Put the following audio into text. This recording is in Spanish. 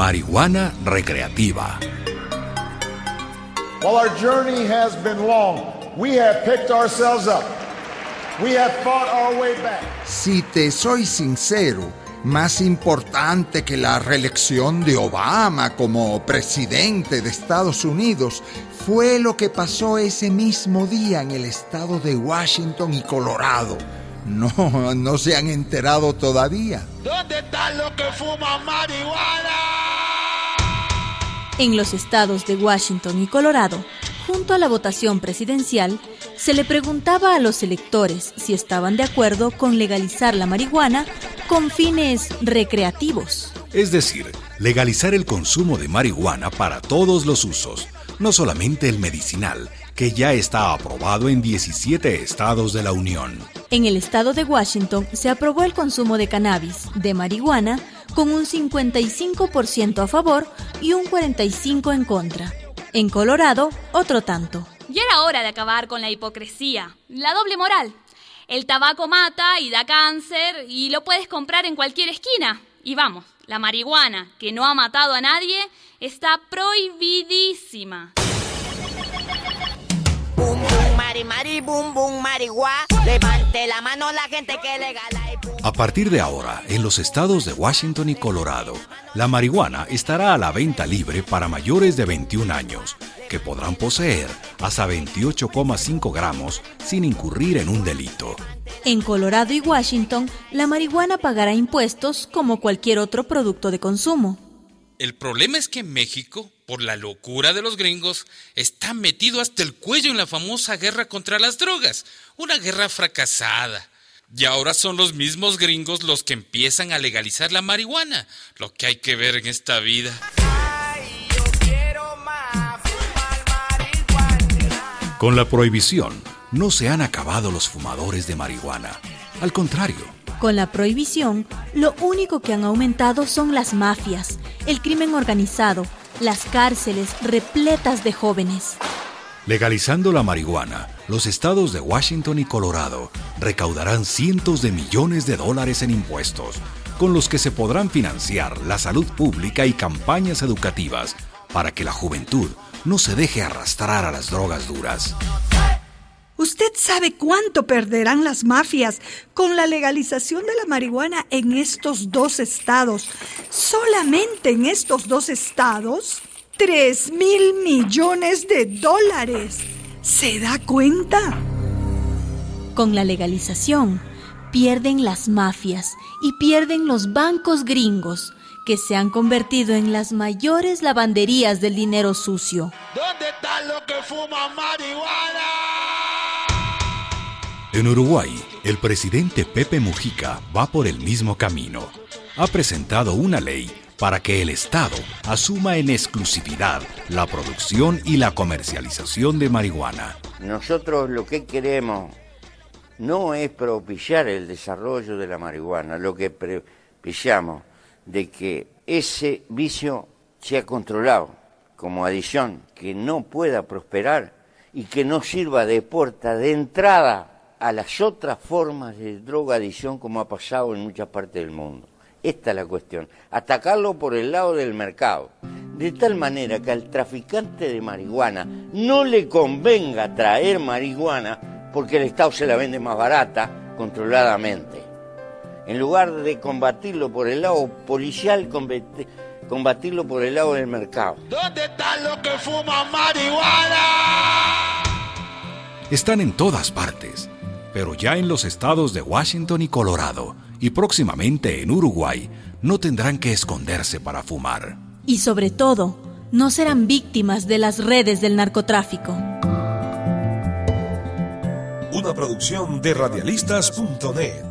Marihuana recreativa. While our journey has been long, we have picked ourselves up. We have fought our way back. Si te soy sincero, más importante que la reelección de Obama como presidente de Estados Unidos fue lo que pasó ese mismo día en el estado de Washington y Colorado. No, no se han enterado todavía. ¿Dónde están los que fuman marihuana? En los estados de Washington y Colorado, junto a la votación presidencial, se le preguntaba a los electores si estaban de acuerdo con legalizar la marihuana con fines recreativos. Es decir, legalizar el consumo de marihuana para todos los usos, no solamente el medicinal, que ya está aprobado en 17 estados de la Unión. En el estado de Washington se aprobó el consumo de cannabis, de marihuana, con un 55% a favor y un 45% en contra. En Colorado, otro tanto. Ya era hora de acabar con la hipocresía, la doble moral. El tabaco mata y da cáncer y lo puedes comprar en cualquier esquina. Y vamos, la marihuana, que no ha matado a nadie, está prohibidísima. Mari, mari. Levante la mano la gente que legala. A partir de ahora, en los estados de Washington y Colorado, la marihuana estará a la venta libre para mayores de 21 años, que podrán poseer hasta 28,5 gramos sin incurrir en un delito. En Colorado y Washington, la marihuana pagará impuestos como cualquier otro producto de consumo. El problema es que México, por la locura de los gringos, está metido hasta el cuello en la famosa guerra contra las drogas, una guerra fracasada. Y ahora son los mismos gringos los que empiezan a legalizar la marihuana, lo que hay que ver en esta vida. Con la prohibición, no se han acabado los fumadores de marihuana. Al contrario. Con la prohibición, lo único que han aumentado son las mafias, el crimen organizado, las cárceles repletas de jóvenes. Legalizando la marihuana, los estados de Washington y Colorado recaudarán cientos de millones de dólares en impuestos, con los que se podrán financiar la salud pública y campañas educativas para que la juventud no se deje arrastrar a las drogas duras. ¿Usted sabe cuánto perderán las mafias con la legalización de la marihuana en estos dos estados? Solamente en estos dos estados, 3 mil millones de dólares. ¿Se da cuenta? Con la legalización, pierden las mafias y pierden los bancos gringos, que se han convertido en las mayores lavanderías del dinero sucio. ¿Dónde están los que fuman marihuana? En Uruguay, el presidente Pepe Mujica va por el mismo camino. Ha presentado una ley para que el Estado asuma en exclusividad la producción y la comercialización de marihuana. Nosotros lo que queremos no es propiciar el desarrollo de la marihuana, lo que propiciamos de que ese vicio sea controlado como adición, que no pueda prosperar y que no sirva de puerta de entrada a las otras formas de drogadicción como ha pasado en muchas partes del mundo. Esta es la cuestión, atacarlo por el lado del mercado, de tal manera que al traficante de marihuana no le convenga traer marihuana porque el Estado se la vende más barata, controladamente. En lugar de combatirlo por el lado policial, combatirlo por el lado del mercado. ¿Dónde están los que fuman marihuana? Están en todas partes pero ya en los estados de Washington y Colorado, y próximamente en Uruguay, no tendrán que esconderse para fumar. Y sobre todo, no serán víctimas de las redes del narcotráfico. Una producción de radialistas.net.